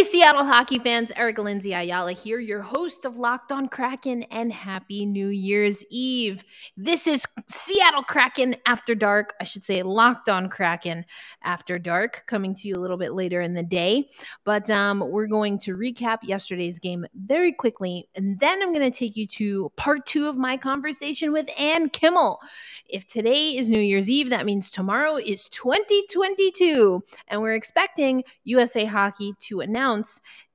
Hey, Seattle hockey fans, Erica Lindsay Ayala here, your host of Locked on Kraken, and happy New Year's Eve. This is Seattle Kraken After Dark. I should say Locked on Kraken After Dark, coming to you a little bit later in the day. But um, we're going to recap yesterday's game very quickly, and then I'm going to take you to part two of my conversation with Ann Kimmel. If today is New Year's Eve, that means tomorrow is 2022, and we're expecting USA Hockey to announce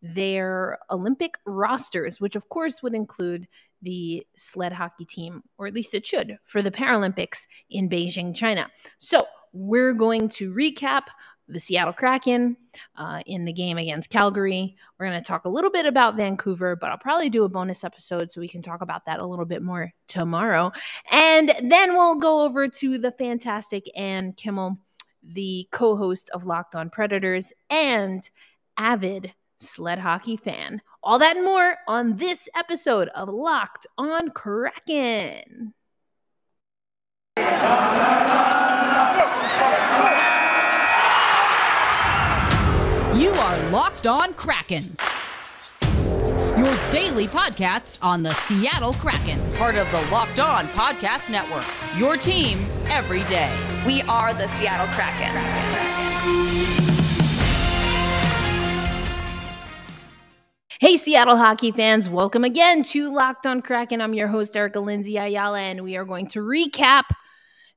their Olympic rosters, which of course would include the sled hockey team, or at least it should, for the Paralympics in Beijing, China. So we're going to recap the Seattle Kraken uh, in the game against Calgary. We're going to talk a little bit about Vancouver, but I'll probably do a bonus episode so we can talk about that a little bit more tomorrow. And then we'll go over to the fantastic Ann Kimmel, the co host of Locked on Predators and avid sled hockey fan. All that and more on this episode of Locked on Kraken. You are Locked On Kraken. Your daily podcast on the Seattle Kraken, part of the Locked On Podcast Network. Your team every day. We are the Seattle Kraken. Hey, Seattle hockey fans, welcome again to Locked on Kraken. I'm your host, Erica Lindsay Ayala, and we are going to recap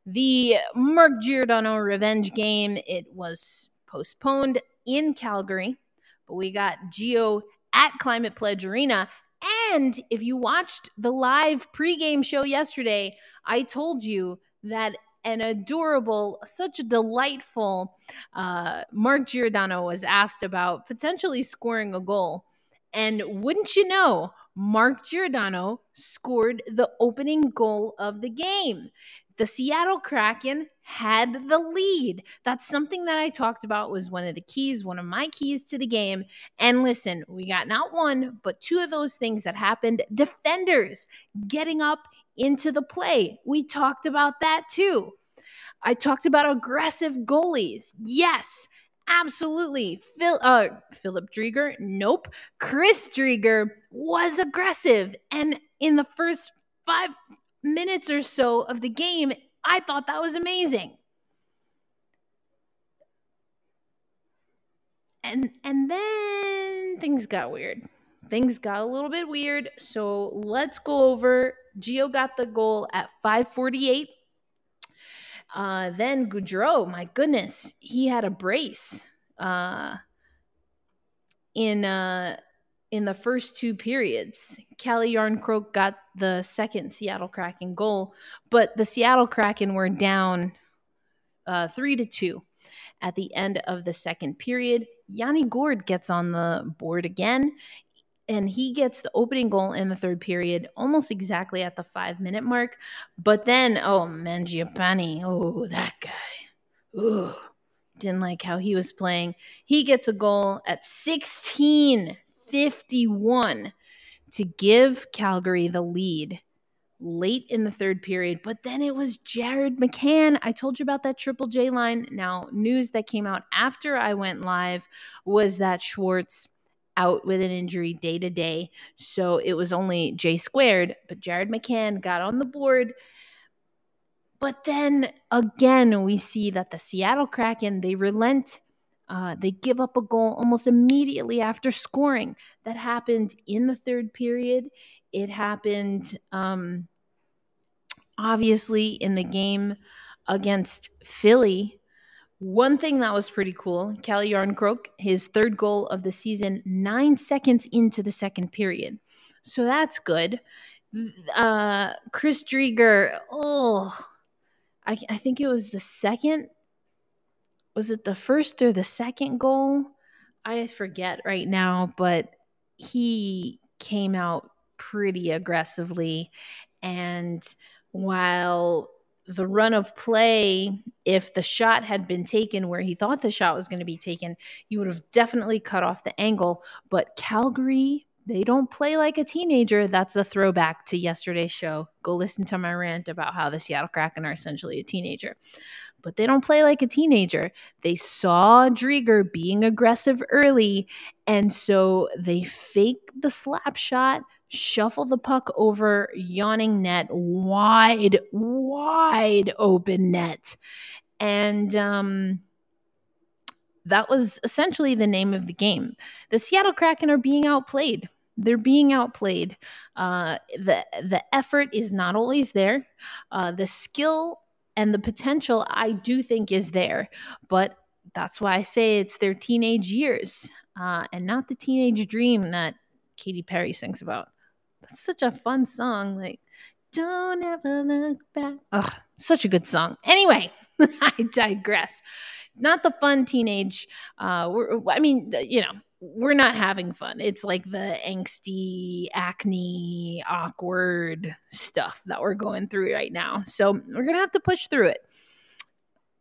the Mark Giordano revenge game. It was postponed in Calgary, but we got Geo at Climate Pledge Arena. And if you watched the live pregame show yesterday, I told you that an adorable, such a delightful uh, Mark Giordano was asked about potentially scoring a goal. And wouldn't you know, Mark Giordano scored the opening goal of the game. The Seattle Kraken had the lead. That's something that I talked about was one of the keys, one of my keys to the game. And listen, we got not one, but two of those things that happened. Defenders getting up into the play. We talked about that too. I talked about aggressive goalies. Yes, absolutely. Phil, uh, Philip Driedger, nope. Chris Driedger was aggressive. And in the first five minutes or so of the game, I thought that was amazing. And and then things got weird. Things got a little bit weird. So let's go over. Geo got the goal at 548. Uh, then Gaudreau, my goodness, he had a brace uh, in uh, in the first two periods. Calle Jarnkrok got the second Seattle Kraken goal, but the Seattle Kraken were down uh, three to two at the end of the second period. Yanni Gourde gets on the board again, and he gets the opening goal in the third period almost exactly at the five minute mark. But then, oh, Mangiapane, oh, that guy. Didn't like how he was playing. He gets a goal at 16 51 to give Calgary the lead late in the third period. But then it was Jared McCann. I told you about that Triple J line. Now, news that came out after I went live was that Schwartz out with an injury day to day. So it was only J squared, but Jared McCann got on the board. But then again, we see that the Seattle Kraken, they relent uh, they give up a goal almost immediately after scoring. That happened in the third period. It happened, um, obviously, in the game against Philly. One thing that was pretty cool Calle Jarnkrok, his third goal of the season, nine seconds into the second period. So that's good. Uh, Chris Driedger, oh, I, I think it was the second was it the first or the second goal? I forget right now, but he came out pretty aggressively. And while the run of play, if the shot had been taken where he thought the shot was going to be taken, you would have definitely cut off the angle. But Calgary, they don't play like a teenager. That's a throwback to yesterday's show. Go listen to my rant about how the Seattle Kraken are essentially a teenager. but they don't play like a teenager. They saw Driedger being aggressive early, and so they fake the slap shot, shuffle the puck over yawning net, wide, wide open net. And um, that was essentially the name of the game. The Seattle Kraken are being outplayed. They're being outplayed. Uh, the the effort is not always there. Uh, the skill and the potential, I do think, is there. But that's why I say it's their teenage years uh, and not the teenage dream that Katy Perry sings about. That's such a fun song. Like, don't ever look back. Ugh, such a good song. Anyway, I digress. Not the fun teenage. Uh, I mean, you know, we're not having fun. It's like the angsty, acne, awkward stuff that we're going through right now. So we're going to have to push through it.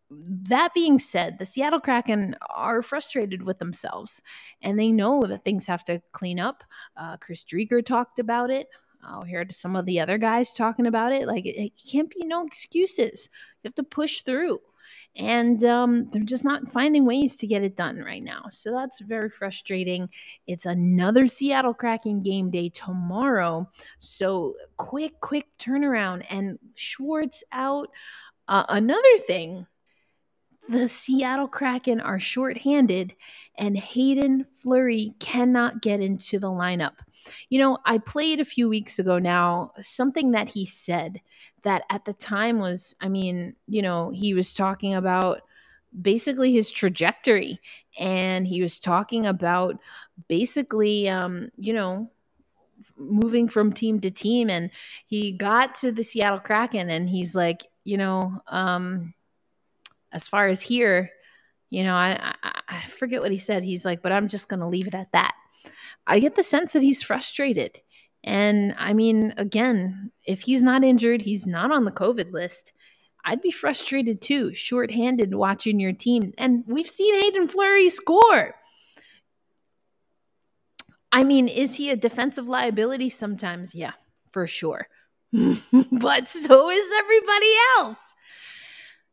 That being said, the Seattle Kraken are frustrated with themselves and they know that things have to clean up. Uh, Chris Driedger talked about it. I'll hear some of the other guys talking about it. Like, it, it can't be no excuses. You have to push through and um, they're just not finding ways to get it done right now. So that's very frustrating. It's another Seattle Kraken game day tomorrow. So quick, quick turnaround. And Schwartz out. Uh, another thing the Seattle Kraken are shorthanded, and Hayden Fleury cannot get into the lineup. You know, I played a few weeks ago now something that he said that at the time was, I mean, you know, he was talking about basically his trajectory and he was talking about basically, um, you know, moving from team to team and he got to the Seattle Kraken and he's like, you know, um, as far as here, you know, I, I, I forget what he said. He's like, but I'm just going to leave it at that. I get the sense that he's frustrated. And I mean, again, if he's not injured, he's not on the COVID list. I'd be frustrated too, shorthanded watching your team. And we've seen Hayden Fleury score. I mean, is he a defensive liability sometimes? Yeah, for sure. but so is everybody else.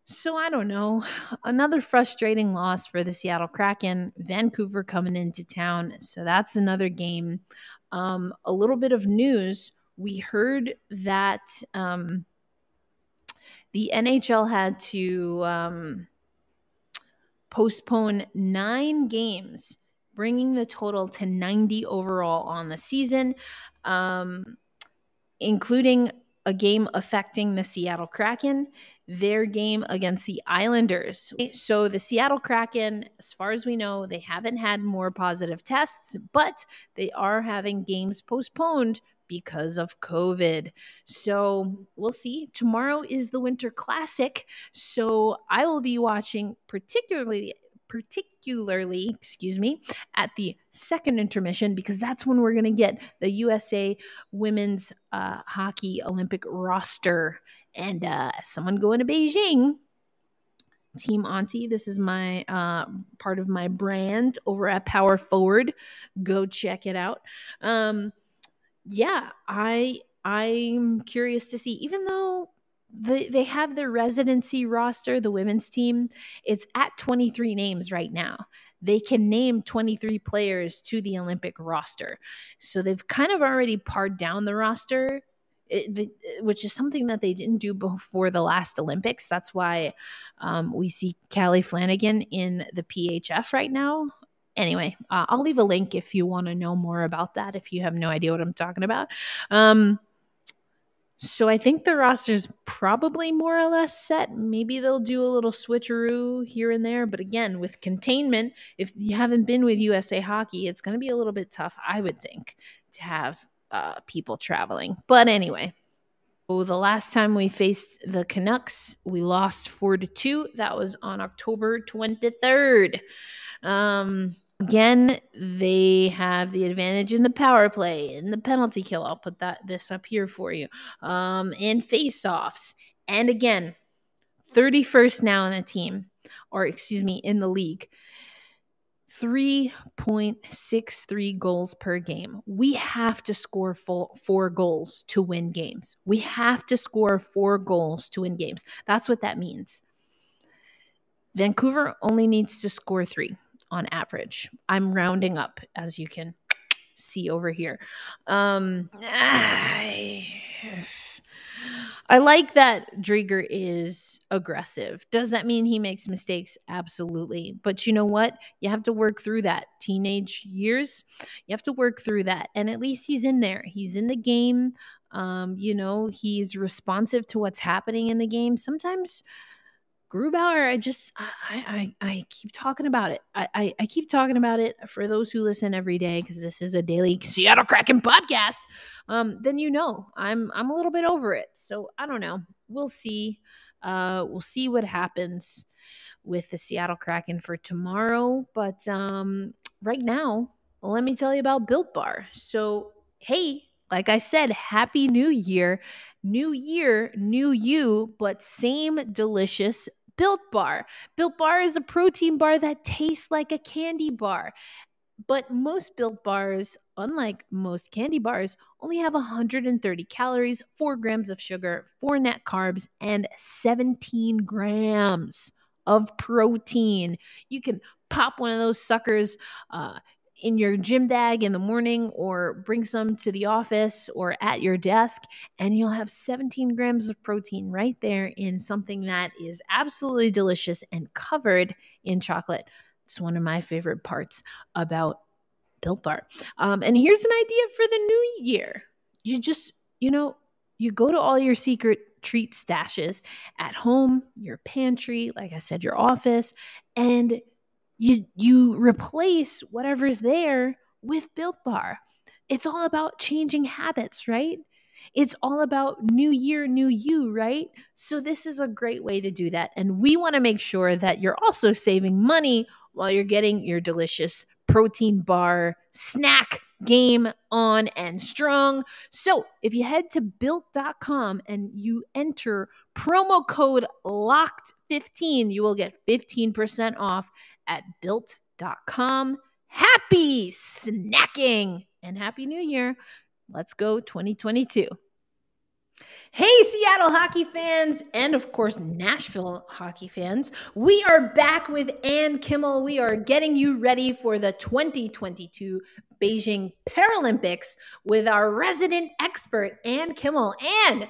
So I don't know. Another frustrating loss for the Seattle Kraken. Vancouver coming into town. So that's another game. Um, a little bit of news. We heard that um, the NHL had to um, postpone nine games, bringing the total to 90 overall on the season, um, including a game affecting the Seattle Kraken their game against the Islanders. So the Seattle Kraken, as far as we know, they haven't had more positive tests, but they are having games postponed because of COVID. So we'll see. Tomorrow is the Winter Classic. So I will be watching particularly particularly, excuse me, at the second intermission because that's when we're going to get the USA women's uh, hockey Olympic roster and uh, someone going to Beijing. Team Auntie, this is my uh, part of my brand over at Power Forward. Go check it out. Um, yeah, I I'm curious to see. Even though the, they have their residency roster, the women's team, it's at 23 names right now. They can name 23 players to the Olympic roster. So they've kind of already pared down the roster it, the, which is something that they didn't do before the last Olympics. That's why um, we see Kali Flanagan in the PHF right now. Anyway, uh, I'll leave a link if you want to know more about that. If you have no idea what I'm talking about. Um, so I think the roster's probably more or less set. Maybe they'll do a little switcheroo here and there, but again, with containment, if you haven't been with USA Hockey, it's going to be a little bit tough, I would think, to have uh, people traveling. But anyway, so the last time we faced the Canucks, we lost four to two. That was on October 23rd. Um, again, they have the advantage in the power play, in the penalty kill. I'll put that this up here for you. Um, and face-offs. And again, 31st now in the team, or excuse me, in the league. 3.63 goals per game. We have to score full, four goals to win games. We have to score four goals to win games. That's what that means. Vancouver only needs to score three on average. I'm rounding up, as you can see over here. Um, I like that Driedger is aggressive. Does that mean he makes mistakes? Absolutely. But you know what? You have to work through that. Teenage years, you have to work through that. And at least he's in there, he's in the game. Um, you know, he's responsive to what's happening in the game. Sometimes Grubauer, I just I, I I keep talking about it. I, I, I keep talking about it for those who listen every day because this is a daily Seattle Kraken podcast. Um, then you know I'm I'm a little bit over it. So I don't know. We'll see. Uh, we'll see what happens with the Seattle Kraken for tomorrow. But um, right now, let me tell you about Built Bar. So hey, like I said, Happy New Year. New year, new you, but same delicious Built Bar. Built Bar is a protein bar that tastes like a candy bar. But most Built Bars, unlike most candy bars, only have 130 calories, 4 grams of sugar, 4 net carbs, and 17 grams of protein. You can pop one of those suckers uh, in your gym bag in the morning or bring some to the office or at your desk, and you'll have 17 grams of protein right there in something that is absolutely delicious and covered in chocolate. It's one of my favorite parts about Built Bar. Um, and here's an idea for the new year. You just, you know, you go to all your secret treat stashes at home, your pantry, like I said, your office, and you you replace whatever's there with built bar. It's all about changing habits right? It's all about new year new you right? So this is a great way to do that. And we want to make sure that you're also saving money while you're getting your delicious protein bar snack game on and strong. So if you head to built.com and you enter promo code LOCKED15, you will get 15% off at built.com. Happy snacking and happy new year. Let's go 2022. Hey, Seattle hockey fans, and of course, Nashville hockey fans. We are back with Ann Kimmel. We are getting you ready for the 2022 Beijing Paralympics with our resident expert, Ann Kimmel. Ann,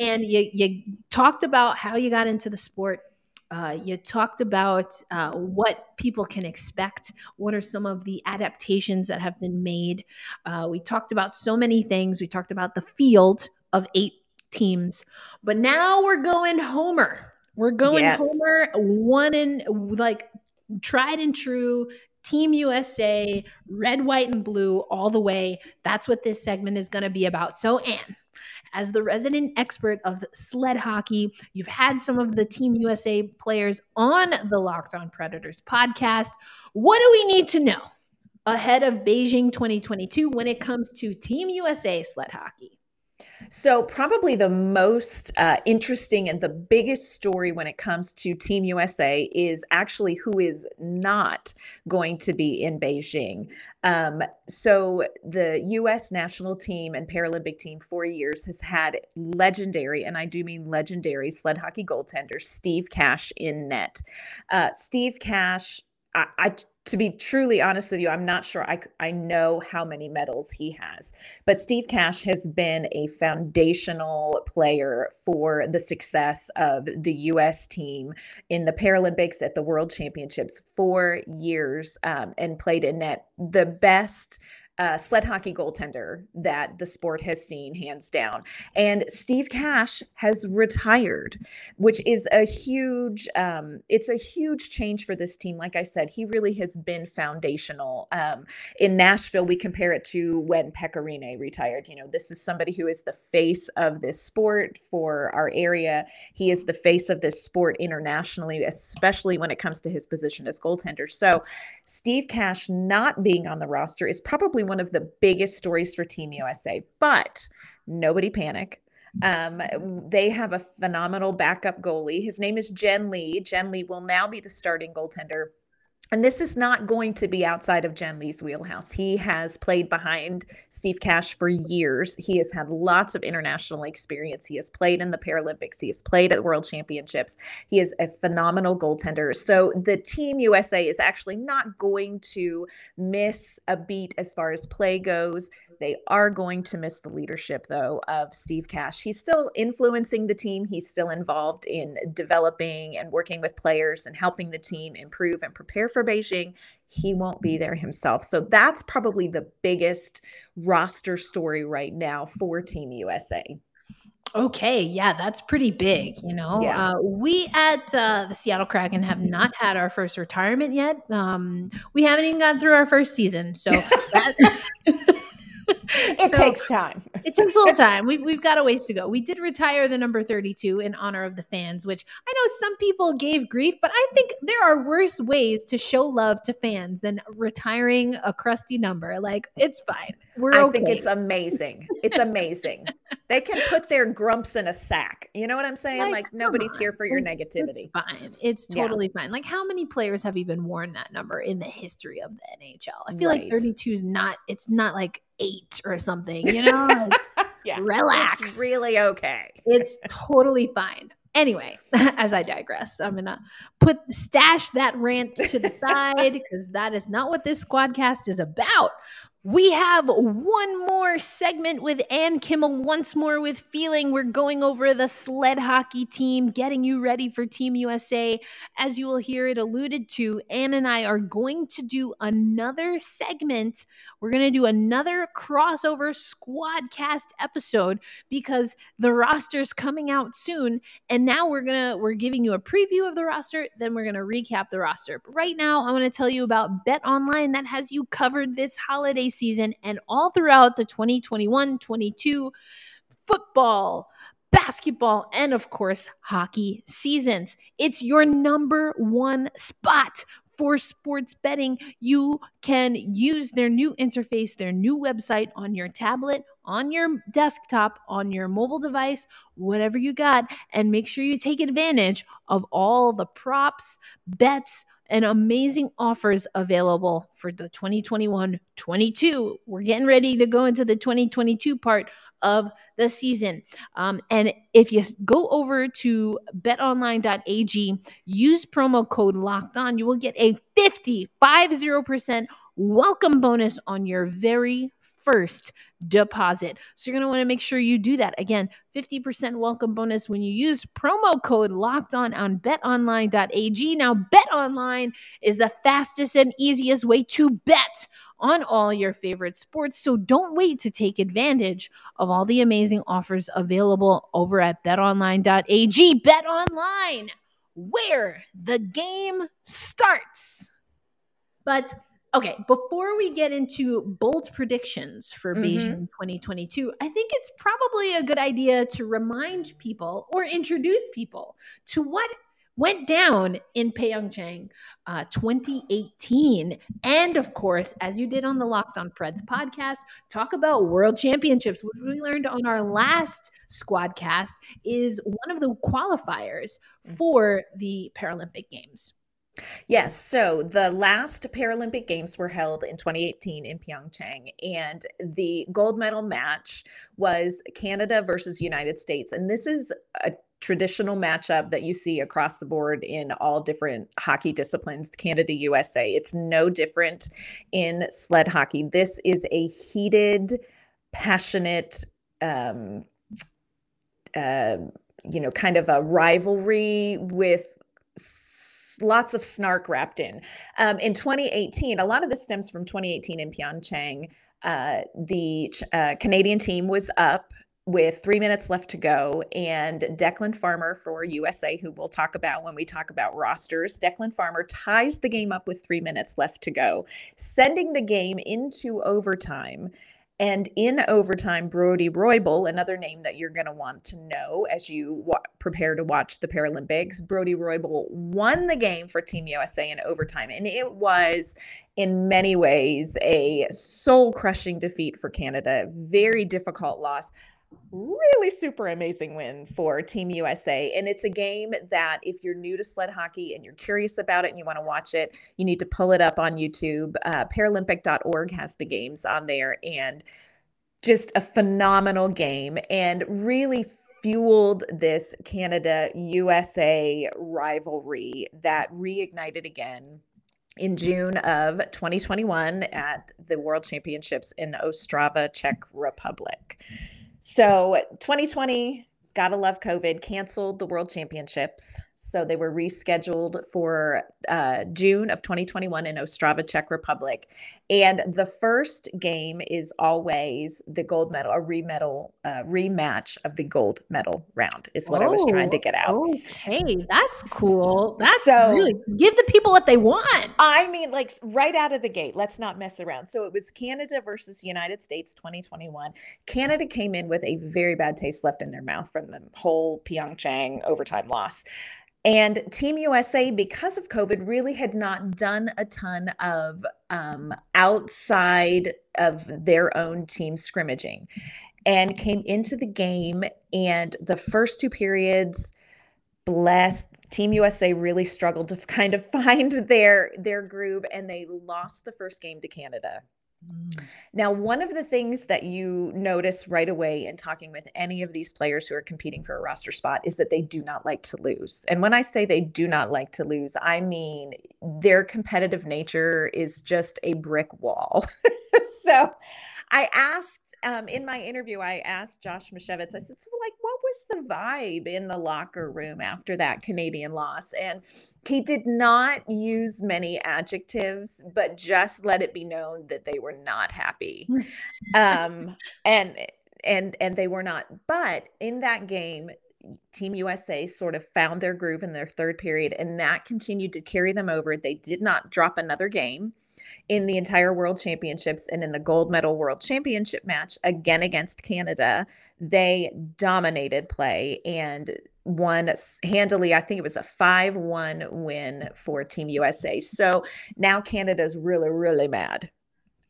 and you, you talked about how you got into the sport uh, you talked about uh, what people can expect. What are some of the adaptations that have been made? Uh, we talked about so many things. We talked about the field of eight teams, but now we're going Homer. We're going yes. Homer, one and like tried and true. Team USA, red, white, and blue, all the way. That's what this segment is going to be about. So, Ann, as the resident expert of sled hockey, you've had some of the Team USA players on the Locked On Predators podcast. What do we need to know ahead of Beijing 2022 when it comes to Team USA sled hockey? So, probably the most uh, interesting and the biggest story when it comes to Team USA is actually who is not going to be in Beijing. Um, so, the U.S. national team and Paralympic team for years has had legendary, and I do mean legendary, sled hockey goaltender Steve Cash in net. Uh, Steve Cash I, I, to be truly honest with you, I'm not sure I, I know how many medals he has, but Steve Cash has been a foundational player for the success of the U.S. team in the Paralympics at the World Championships for years um, and played in net the best uh, sled hockey goaltender that the sport has seen, hands down. And Steve Cash has retired, which is a huge, um, it's a huge change for this team. Like I said, he really has been foundational. Um, in Nashville, we compare it to when Pekka Rinne retired. You know, this is somebody who is the face of this sport for our area. He is the face of this sport internationally, especially when it comes to his position as goaltender. So, Steve Cash not being on the roster is probably one of the biggest stories for Team USA. But nobody panic. Um, they have a phenomenal backup goalie. His name is Jen Lee. Jen Lee will now be the starting goaltender and this is not going to be outside of Jen Lee's wheelhouse. He has played behind Steve Cash for years. He has had lots of international experience. He has played in the Paralympics. He has played at World Championships. He is a phenomenal goaltender. So the Team USA is actually not going to miss a beat as far as play goes. They are going to miss the leadership, though, of Steve Cash. He's still influencing the team. He's still involved in developing and working with players and helping the team improve and prepare for Beijing. He won't be there himself. So that's probably the biggest roster story right now for Team USA. Okay, yeah, that's pretty big. You know, yeah. uh, we at uh, the Seattle Kraken have not had our first retirement yet. Um, we haven't even gone through our first season, so that, it so takes time. it takes a little time. We've, we've got a ways to go. We did retire the number 32 in honor of the fans, which I know some people gave grief, but I think there are worse ways to show love to fans than retiring a crusty number. Like, it's fine. We're I okay. think it's amazing. It's amazing. they can put their grumps in a sack. You know what I'm saying? Like, like nobody's on. here for your negativity. It's fine. It's totally yeah. fine. Like, how many players have even worn that number in the history of the NHL? I feel right. like 32 is not, it's not like eight or something, you know? yeah. Relax. It's really okay. it's totally fine. Anyway, as I digress, I'm gonna put stash that rant to the side because that is not what this squadcast is about. We have one more segment with Ann Kimmel once more with feeling. We're going over the sled hockey team, getting you ready for Team USA. As you will hear it alluded to, Ann and I are going to do another segment. We're going to do another crossover squad cast episode because the roster's coming out soon. And now we're going to, we're giving you a preview of the roster. Then we're going to recap the roster. But right now, I want to tell you about Bet Online that has you covered this holiday season and all throughout the 2021 22 football, basketball, and of course, hockey seasons. It's your number one spot for sports betting. You can use their new interface, their new website on your tablet, on your desktop, on your mobile device, whatever you got, and make sure you take advantage of all the props, bets, and amazing offers available for the 2021 22. We're getting ready to go into the 2022 part of the season. Um, and if you go over to betonline.ag, use promo code locked on, you will get a 50, 50% welcome bonus on your very first deposit. So you're going to want to make sure you do that. Again, 50% welcome bonus when you use promo code locked on on betonline.ag. Now, betonline is the fastest and easiest way to bet on all your favorite sports. So don't wait to take advantage of all the amazing offers available over at betonline.ag. BetOnline, where the game starts. But okay, before we get into bold predictions for mm-hmm. Beijing 2022, I think it's probably a good idea to remind people or introduce people to what went down in Pyeongchang uh, 2018. And of course, as you did on the Locked on Preds podcast, talk about world championships, which we learned on our last squadcast is one of the qualifiers for the Paralympic Games. Yes. So the last Paralympic Games were held in 2018 in Pyeongchang, and the gold medal match was Canada versus United States. And this is a traditional matchup that you see across the board in all different hockey disciplines Canada USA. It's no different in sled hockey. This is a heated, passionate, um, uh, you know, kind of a rivalry with lots of snark wrapped in. Um, in 2018, a lot of this stems from 2018 in Pyeongchang. Uh, the uh, Canadian team was up with three minutes left to go. And Declan Farmer for USA, who we'll talk about when we talk about rosters, Declan Farmer ties the game up with three minutes left to go, sending the game into overtime. And in overtime, Brody Roybal, another name that you're going to want to know as you wa- prepare to watch the Paralympics, Brody Roybal won the game for Team USA in overtime. And it was, in many ways, a soul crushing defeat for Canada. Very difficult loss. Really super amazing win for Team USA. And it's a game that, if you're new to sled hockey and you're curious about it and you want to watch it, you need to pull it up on YouTube. Uh, Paralympic.org has the games on there and just a phenomenal game and really fueled this Canada USA rivalry that reignited again in June of 2021 at the World Championships in Ostrava, Czech Republic. So 2020, gotta love COVID, canceled the World Championships. So they were rescheduled for uh, June of 2021 in Ostrava, Czech Republic. And the first game is always the gold medal, a remedal, uh, rematch of the gold medal round, is what oh, I was trying to oh, get out. Okay, that's cool. That's so, really give the people what they want. I mean, like right out of the gate, let's not mess around. So it was Canada versus United States 2021. Canada came in with a very bad taste left in their mouth from the whole Pyeongchang overtime loss. And Team USA, because of COVID, really had not done a ton of um, outside of their own team scrimmaging and came into the game. And the first two periods, blessed, Team USA really struggled to kind of find their their groove and they lost the first game to Canada. Mm. Now, one of the things that you notice right away in talking with any of these players who are competing for a roster spot is that they do not like to lose. And when I say they do not like to lose, I mean their competitive nature is just a brick wall. so I asked um, in my interview, I asked Josh Misiewicz, I said, so like, what was the vibe in the locker room after that Canadian loss? And he did not use many adjectives, but just let it be known that they were not happy. um, and and and they were not. But in that game, Team USA sort of found their groove in their third period, and that continued to carry them over. They did not drop another game in the entire World Championships and in the gold medal World Championship match again against Canada. They dominated play and won handily. I think it was a 5 1 win for Team USA. So now Canada's really, really mad.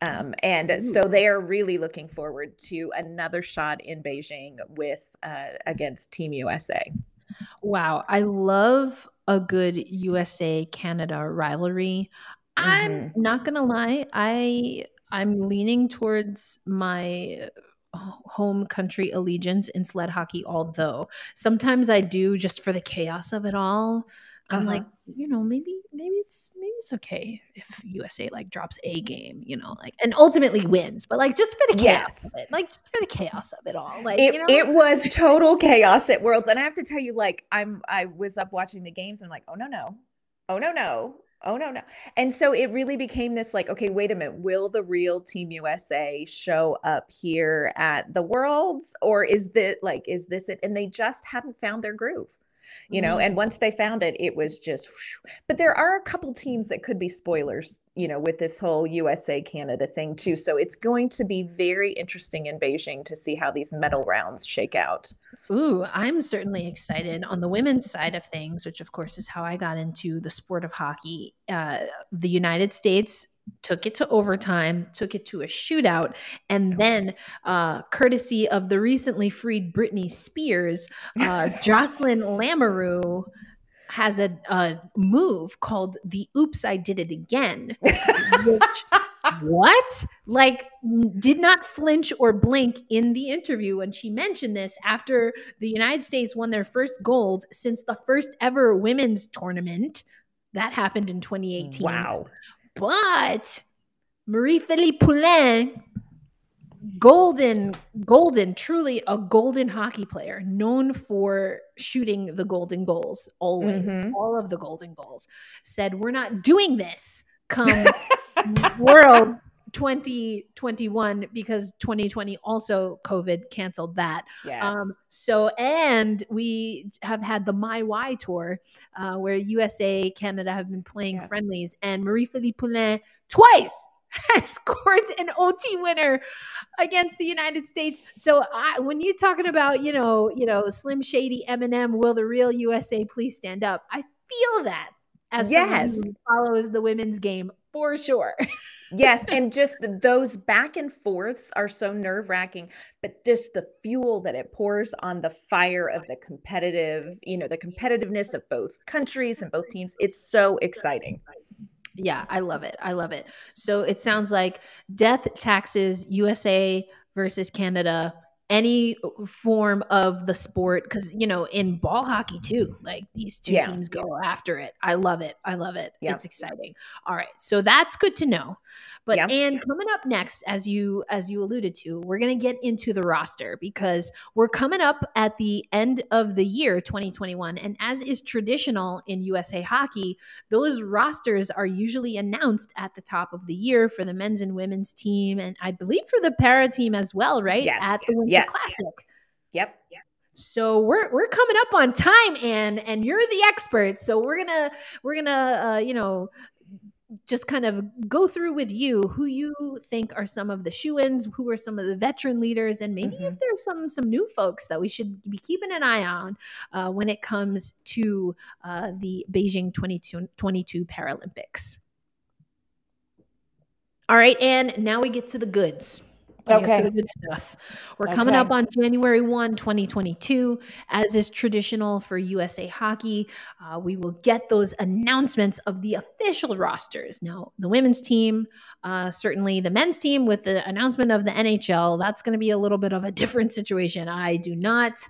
Um, and Ooh. so they are really looking forward to another shot in Beijing with uh, against Team USA. Wow, I love a good USA Canada rivalry. I'm mm-hmm. not gonna lie. I I'm leaning towards my home country allegiance in sled hockey. Although sometimes I do just for the chaos of it all. I'm uh-huh. like, you know, maybe maybe it's maybe it's okay if USA like drops a game, you know, like and ultimately wins, but like just for the chaos yes. of it, like just for the chaos of it all. Like it, you know? it was total chaos at Worlds, and I have to tell you, like I'm I was up watching the games, and I'm like, oh no no, oh no no, Oh no, no. And so it really became this like, okay, wait a minute, will the real Team USA show up here at the Worlds or is this like is this it? And they just hadn't found their groove you know and mm. once they found it it was just but there are a couple teams that could be spoilers you know with this whole usa canada thing too. So it's going to be very interesting in beijing to see how these medal rounds shake out. Ooh i'm certainly excited. On the women's side of things which of course is how i got into the sport of hockey uh, the united states took it to overtime, took it to a shootout, and then, uh, courtesy of the recently freed Britney Spears, uh, Jocelyn Lamoureux has a, a, move called the "Oops, I Did It Again," which what like did not flinch or blink in the interview when she mentioned this after the United States won their first gold since the first ever women's tournament that happened in 2018. Wow. But Marie Philip Poulin, golden, golden, truly a golden hockey player, known for shooting the golden goals always, mm-hmm. all of the golden goals, said, We're not doing this come World 2021 because 2020 also COVID canceled that. Yes. Um, so, and we have had the My Y tour uh, where USA, Canada have been playing yeah. friendlies, and Marie Philip Poulin twice has scored an OT winner against the United States. So I, when you're talking about, you know, you know, Slim Shady, Eminem, will the real USA please stand up? I feel that as yes. someone who follows the women's game for sure. yes, and just those back and forths are so nerve wracking, but just the fuel that it pours on the fire of the competitive, you know, the competitiveness of both countries and both teams. It's so exciting. Yeah, I love it. I love it. So it sounds like death taxes USA versus Canada any form of the sport because you know in ball hockey too like these two yeah. teams go after it i love it i love it yeah. it's exciting all right so that's good to know but yeah. and coming up next, as you as you alluded to, we're gonna get into the roster because we're coming up at the end of the year 2021. And as is traditional in USA hockey, those rosters are usually announced at the top of the year for the men's and women's team, and I believe for the para team as well, right? Yes. At the yes. Classic. Yep. Yep. So we're we're coming up on time, and and you're the expert. So we're gonna we're gonna uh, you know just kind of go through with you who you think are some of the shoe-ins, who are some of the veteran leaders, and maybe mm-hmm. if there's some some new folks that we should be keeping an eye on uh, when it comes to uh, the Beijing 2022 Paralympics. All right, and now we get to the goods. Okay. the good stuff. We're coming up on January 1, 2022. As is traditional for USA Hockey, uh, we will get those announcements of the official rosters. Now, the women's team, uh, certainly the men's team with the announcement of the NHL, that's going to be a little bit of a different situation. I do not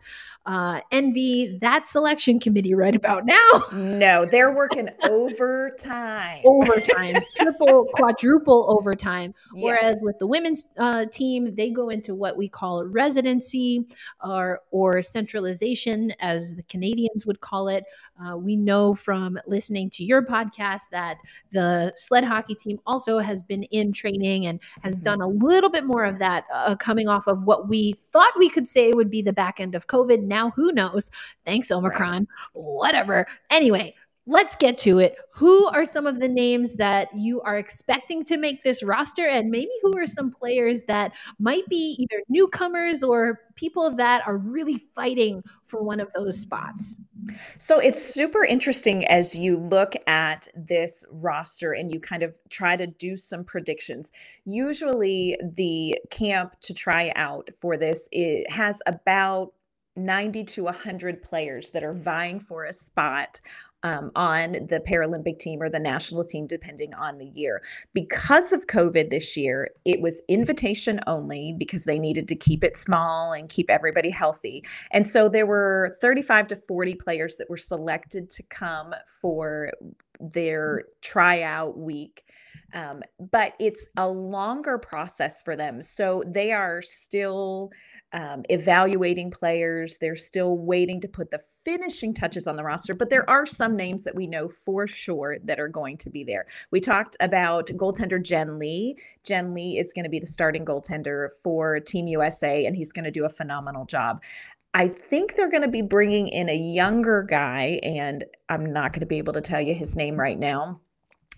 uh, envy that selection committee right about now. no, they're working overtime, overtime, triple, quadruple overtime. Yes. Whereas with the women's uh, team, they go into what we call residency or or centralization, as the Canadians would call it. Uh, we know from listening to your podcast that the sled hockey team also has been in training and has mm-hmm. done a little bit more of that, uh, coming off of what we thought we could say would be the back end of COVID. Now, who knows? Thanks, Omicron. Right. Whatever. Anyway, let's get to it. Who are some of the names that you are expecting to make this roster? And maybe who are some players that might be either newcomers or people that are really fighting for one of those spots? So it's super interesting as you look at this roster and you kind of try to do some predictions. Usually, the camp to try out for this it has about 90 to 100 players that are vying for a spot um, on the Paralympic team or the national team, depending on the year. Because of COVID this year, it was invitation only because they needed to keep it small and keep everybody healthy. And so there were 35 to 40 players that were selected to come for their tryout week. Um, but it's a longer process for them. So they are still um, evaluating players. They're still waiting to put the finishing touches on the roster, but there are some names that we know for sure that are going to be there. We talked about goaltender Jen Lee. Jen Lee is going to be the starting goaltender for Team USA, and he's going to do a phenomenal job. I think they're going to be bringing in a younger guy, and I'm not going to be able to tell you his name right now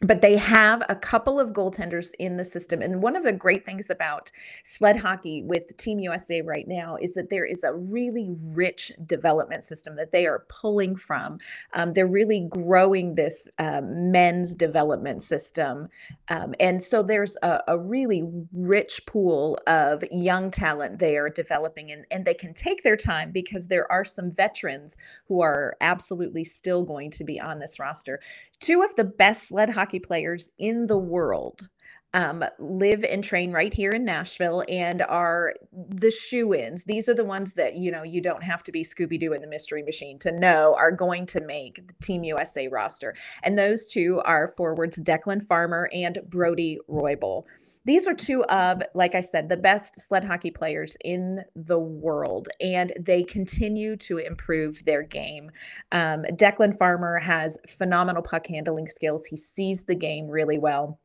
but they have a couple of goaltenders in the system. And one of the great things about sled hockey with Team USA right now is that there is a really rich development system that they are pulling from. Um, they're really growing this um, men's development system. Um, and so there's a, a, really rich pool of young talent they are developing, and, and they can take their time because there are some veterans who are absolutely still going to be on this roster two of the best sled hockey players in the world um, live and train right here in Nashville and are the shoe ins. These are the ones that, you know, you don't have to be Scooby Doo in the mystery machine to know are going to make the Team USA roster. And those two are forwards Declan Farmer and Brody Roybal. These are two of, like I said, the best sled hockey players in the world, and they continue to improve their game. Um, Declan Farmer has phenomenal puck handling skills. He sees the game really well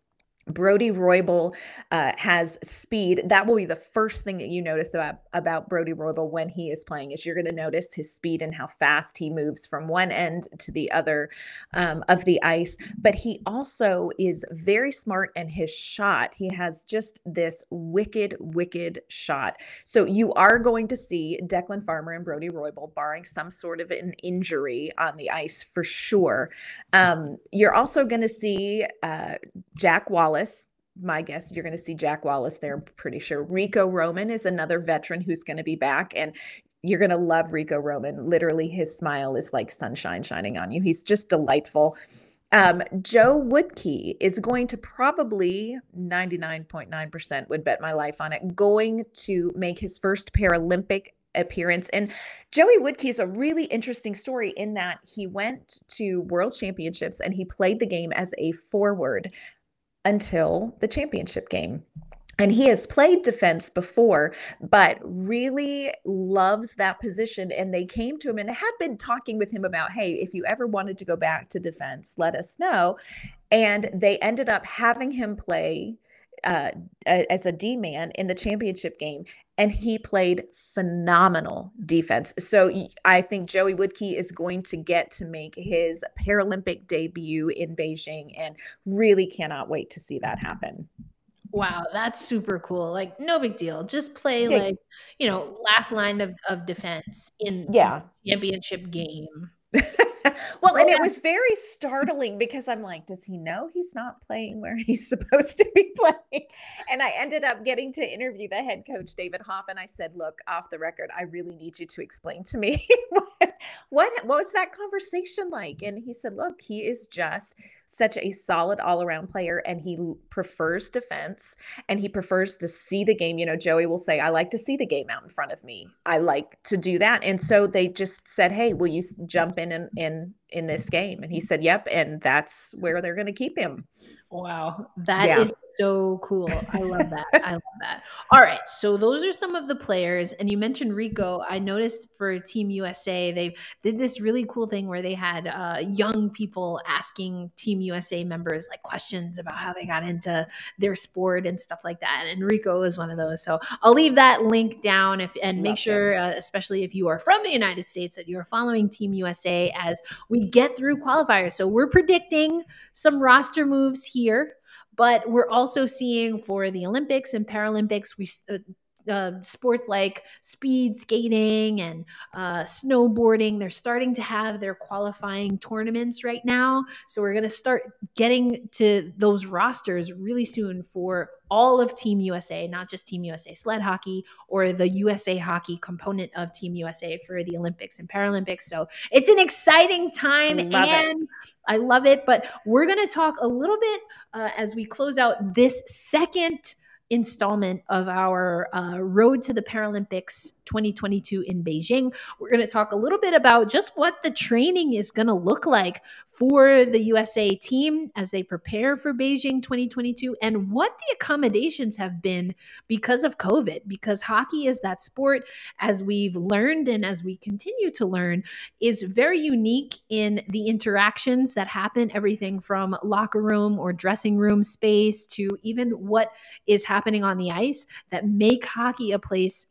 Brody Roybal uh, has speed. That will be the first thing that you notice about about Brody Roybal when he is playing. Is you're going to notice his speed and how fast he moves from one end to the other um, of the ice. But he also is very smart, and his shot. He has just this wicked, wicked shot. So you are going to see Declan Farmer and Brody Roybal, barring some sort of an injury on the ice for sure. Um, you're also going to see uh, Jack Wallace Wallace my guess you're going to see Jack Wallace there, pretty sure. Rico Roman is another veteran who's going to be back. And you're going to love Rico Roman. Literally, his smile is like sunshine shining on you. He's just delightful. Um, Joe Woodkey is going to probably 99.9% would bet my life on it, going to make his first Paralympic appearance. And Joey Woodkey is a really interesting story in that he went to World Championships and he played the game as a forward until the championship game. And he has played defense before but really loves that position. And they came to him and had been talking with him about hey if you ever wanted to go back to defense let us know. And they ended up having him play uh, as a D man in the championship game, and he played phenomenal defense. So I think Joey Woodkey is going to get to make his Paralympic debut in Beijing, and really cannot wait to see that happen. Wow, that's super cool. Like, no big deal. Just play yeah. like, you know, last line of, of defense in yeah championship game. well, and it was very startling because I'm like, does he know he's not playing where he's supposed to be playing? And I ended up getting to interview the head coach, David Hoff, and I said, look, off the record, I really need you to explain to me what, what, what was that conversation like? And he said, look, he is just such a solid all around player and he prefers defense and he prefers to see the game. You know, Joey will say, I like to see the game out in front of me. I like to do that. And so they just said, Hey, will you jump in and in, in this game? And he said, Yep. And that's where they're going to keep him. Wow. that yeah. is so cool. I love that. I love that. All right. So those are some of the players. And you mentioned Rico. I noticed for Team USA, they did this really cool thing where they had uh, young people asking Team USA members like questions about how they got into their sport and stuff like that. And Rico is one of those. So I'll leave that link down if and make sure, uh, especially if you are from the United States, that you're following Team USA as we get through qualifiers. So we're predicting some roster moves here. But we're also seeing for the Olympics and Paralympics, we uh, uh, sports like speed skating and uh, snowboarding. They're starting to have their qualifying tournaments right now. So we're going to start getting to those rosters really soon for all of Team USA, not just Team USA sled hockey or the USA hockey component of Team USA for the Olympics and Paralympics. So it's an exciting time love and it. I love it. But we're going to talk a little bit uh, as we close out this second installment of our uh, Road to the Paralympics 2022 in Beijing. We're going to talk a little bit about just what the training is going to look like for the USA team as they prepare for Beijing 2022 and what the accommodations have been because of COVID. Because hockey is that sport, as we've learned and as we continue to learn, is very unique in the interactions that happen, everything from locker room or dressing room space to even what is happening on the ice that make hockey a place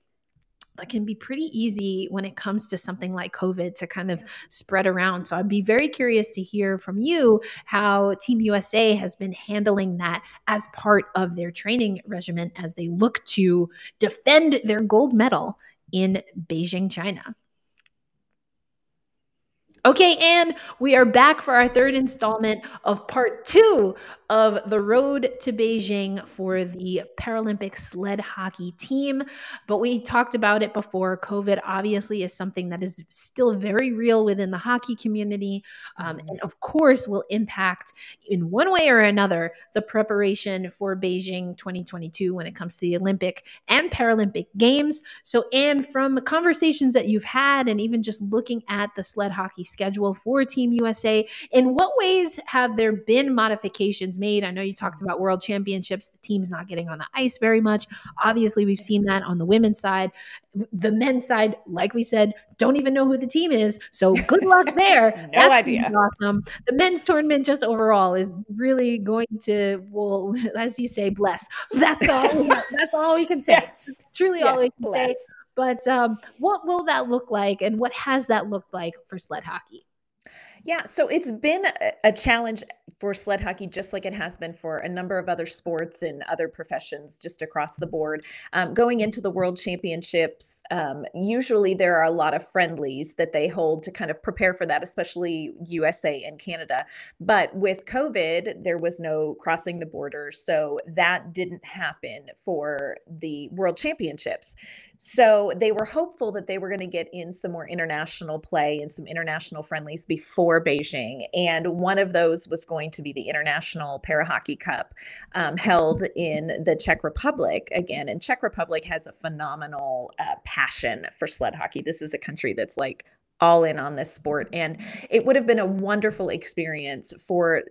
that can be pretty easy when it comes to something like COVID to kind of spread around. So I'd be very curious to hear from you how Team USA has been handling that as part of their training regimen as they look to defend their gold medal in Beijing, China. Okay, and we are back for our third installment of part two of the road to Beijing for the Paralympic sled hockey team. But we talked about it before. COVID obviously is something that is still very real within the hockey community. Um, and of course, will impact in one way or another the preparation for Beijing 2022 when it comes to the Olympic and Paralympic Games. So, and from conversations that you've had, and even just looking at the sled hockey schedule for Team USA, in what ways have there been modifications? Made. I know you talked about world championships, the team's not getting on the ice very much. Obviously, we've seen that on the women's side. The men's side, like we said, don't even know who the team is. So good luck there. no That's idea. Awesome. The men's tournament just overall is really going to, well, as you say, bless. That's all. that's all we can say. Yes. Truly all we can bless. say. But um, what will that look like, and what has that looked like for sled hockey? Yeah, so it's been a challenge for sled hockey, just like it has been for a number of other sports and other professions just across the board. Um, going into the World Championships, um, usually there are a lot of friendlies that they hold to kind of prepare for that, especially USA and Canada. But with COVID, there was no crossing the border. So that didn't happen for the World Championships. So they were hopeful that they were going to get in some more international play and some international friendlies before Beijing. And one of those was going to be the International Para Hockey Cup um, held in the Czech Republic again. And Czech Republic has a phenomenal uh, passion for sled hockey. This is a country that's like all in on this sport and it would have been a wonderful experience for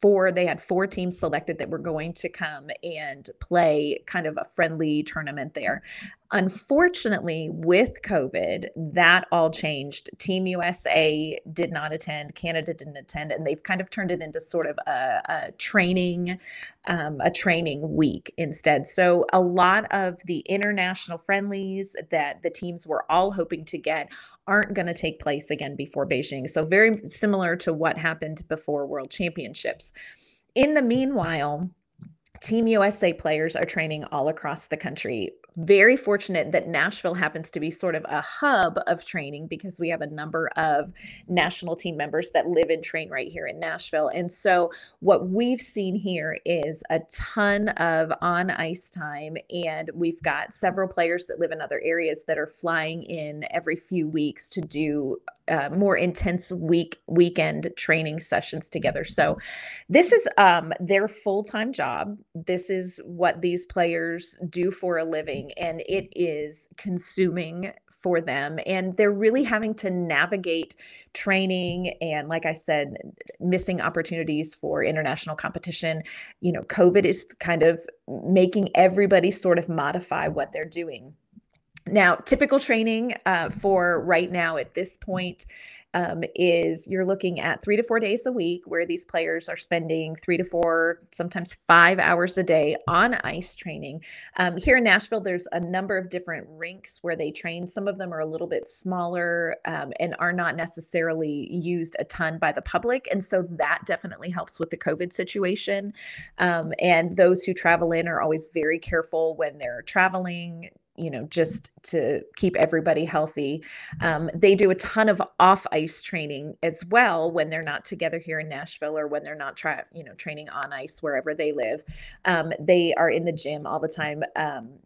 four they had four teams selected that were going to come and play kind of a friendly tournament there. Unfortunately with covid that all changed. Team usa did not attend canada didn't attend and they've kind of turned it into sort of a, a training um, a training week instead. So a lot of the international friendlies that the teams were all hoping to get aren't going to take place again before Beijing. So, very similar to what happened before World Championships. In the meanwhile, Team USA players are training all across the country very fortunate that Nashville happens to be sort of a hub of training because we have a number of national team members that live and train right here in Nashville. And so, what we've seen here is a ton of on ice time, and we've got several players that live in other areas that are flying in every few weeks to do uh, more intense week weekend training sessions together. So this is um, their full time job. This is what these players do for a living, and it is consuming for them and they're really having to navigate training and like i said missing opportunities for international competition you know covid is kind of making everybody sort of modify what they're doing now, typical training uh, for right now at this point um, is you're looking at three to four days a week where these players are spending three to four, sometimes five hours a day on ice training. Um, here in Nashville, there's a number of different rinks where they train. Some of them are a little bit smaller um, and are not necessarily used a ton by the public. And so that definitely helps with the COVID situation. Um, and those who travel in are always very careful when they're traveling you know, just to keep everybody healthy. Um, they do a ton of off ice training as well when they're not together here in Nashville or when they're not tra- you know, training on ice wherever they live. Um, they are in the gym all the time. Um,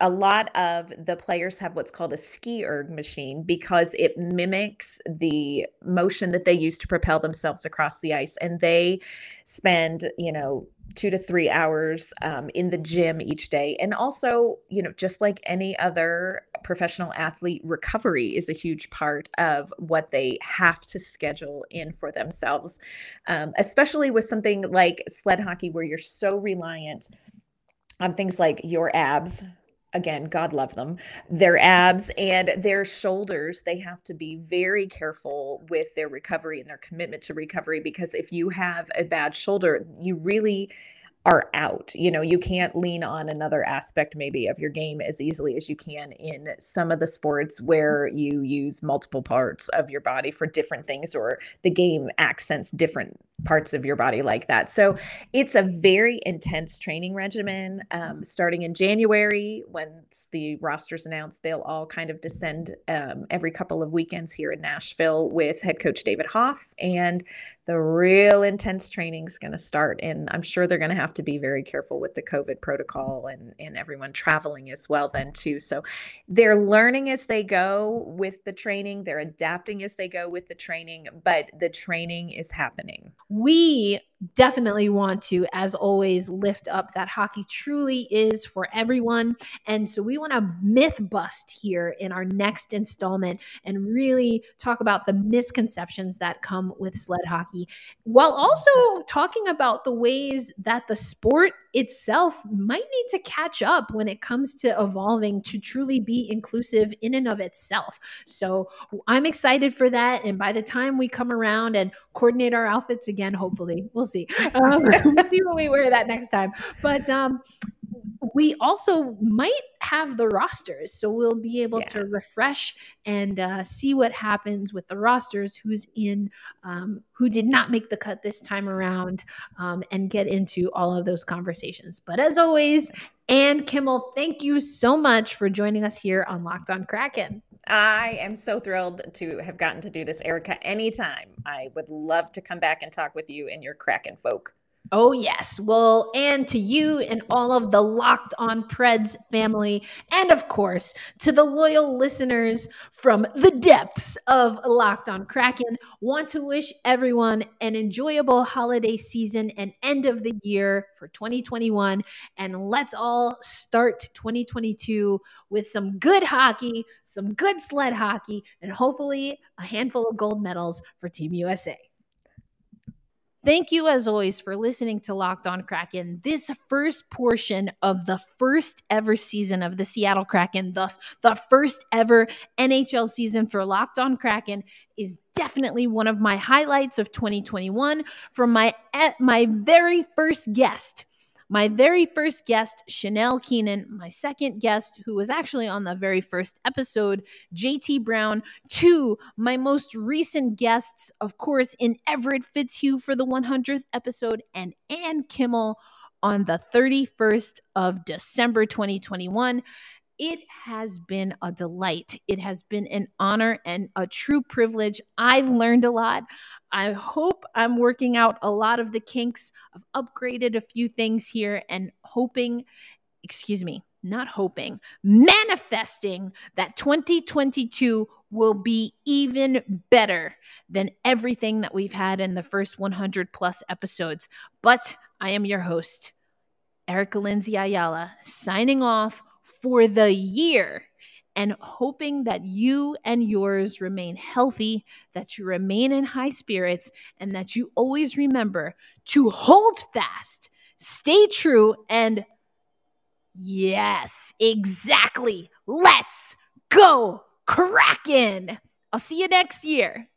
a lot of the players have what's called a ski erg machine because it mimics the motion that they use to propel themselves across the ice and they spend you know two to three hours um, in the gym each day and also you know just like any other professional athlete recovery is a huge part of what they have to schedule in for themselves um, especially with something like sled hockey where you're so reliant on things like your abs again, God love them, their abs and their shoulders, they have to be very careful with their recovery and their commitment to recovery because if you have a bad shoulder, you really are out. You know, you can't lean on another aspect maybe of your game as easily as you can in some of the sports where you use multiple parts of your body for different things or the game accents different parts of your body like that. So it's a very intense training regimen. Um, starting in January, once the roster's announced, they'll all kind of descend um, every couple of weekends here in Nashville with head coach David Hoff. And the real intense training is going to start. And I'm sure they're going to have to be very careful with the COVID protocol and, and everyone traveling as well, then, too. So they're learning as they go with the training, they're adapting as they go with the training, but the training is happening we definitely want to, as always, lift up that hockey truly is for everyone. And so we want to myth bust here in our next installment and really talk about the misconceptions that come with sled hockey, while also talking about the ways that the sport itself might need to catch up when it comes to evolving to truly be inclusive in and of itself. So I'm excited for that. And by the time we come around and coordinate our outfits again, hopefully, we'll see. Um, we'll see what we wear that next time. But um, we also might have the rosters. So we'll be able Yeah. to refresh and uh, see what happens with the rosters, who's in, um, who did not make the cut this time around, um, and get into all of those conversations. But as always, Ann Kimmel, thank you so much for joining us here on Locked on Kraken. I am so thrilled to have gotten to do this, Erica. Anytime. I would love to come back and talk with you and your Kraken folk. Oh, yes. Well, and to you and all of the Locked on Preds family, and of course, to the loyal listeners from the depths of Locked on Kraken, want to wish everyone an enjoyable holiday season and end of the year for 2021. And let's all start 2022 with some good hockey, some good sled hockey, and hopefully a handful of gold medals for Team USA. Thank you, as always, for listening to Locked On Kraken. This first portion of the first ever season of the Seattle Kraken, thus the first ever NHL season for Locked On Kraken, is definitely one of my highlights of 2021 from my eh, my very first guest. My very first guest, Chanel Keenan, my second guest, who was actually on the very first episode, JT Brown, to my most recent guests, of course, in Everett Fitzhugh for the 100th episode, and Ann Kimmel on the 31st of December 2021. It has been a delight. It has been an honor and a true privilege. I've learned a lot. I hope I'm working out a lot of the kinks. I've upgraded a few things here and hoping, excuse me, not hoping, manifesting that 2022 will be even better than everything that we've had in the first 100 plus episodes. But I am your host, Erica Lindsay Ayala, signing off for the year and hoping that you and yours remain healthy, that you remain in high spirits, and that you always remember to hold fast, stay true, and yes, exactly. Let's go, Kraken. I'll see you next year.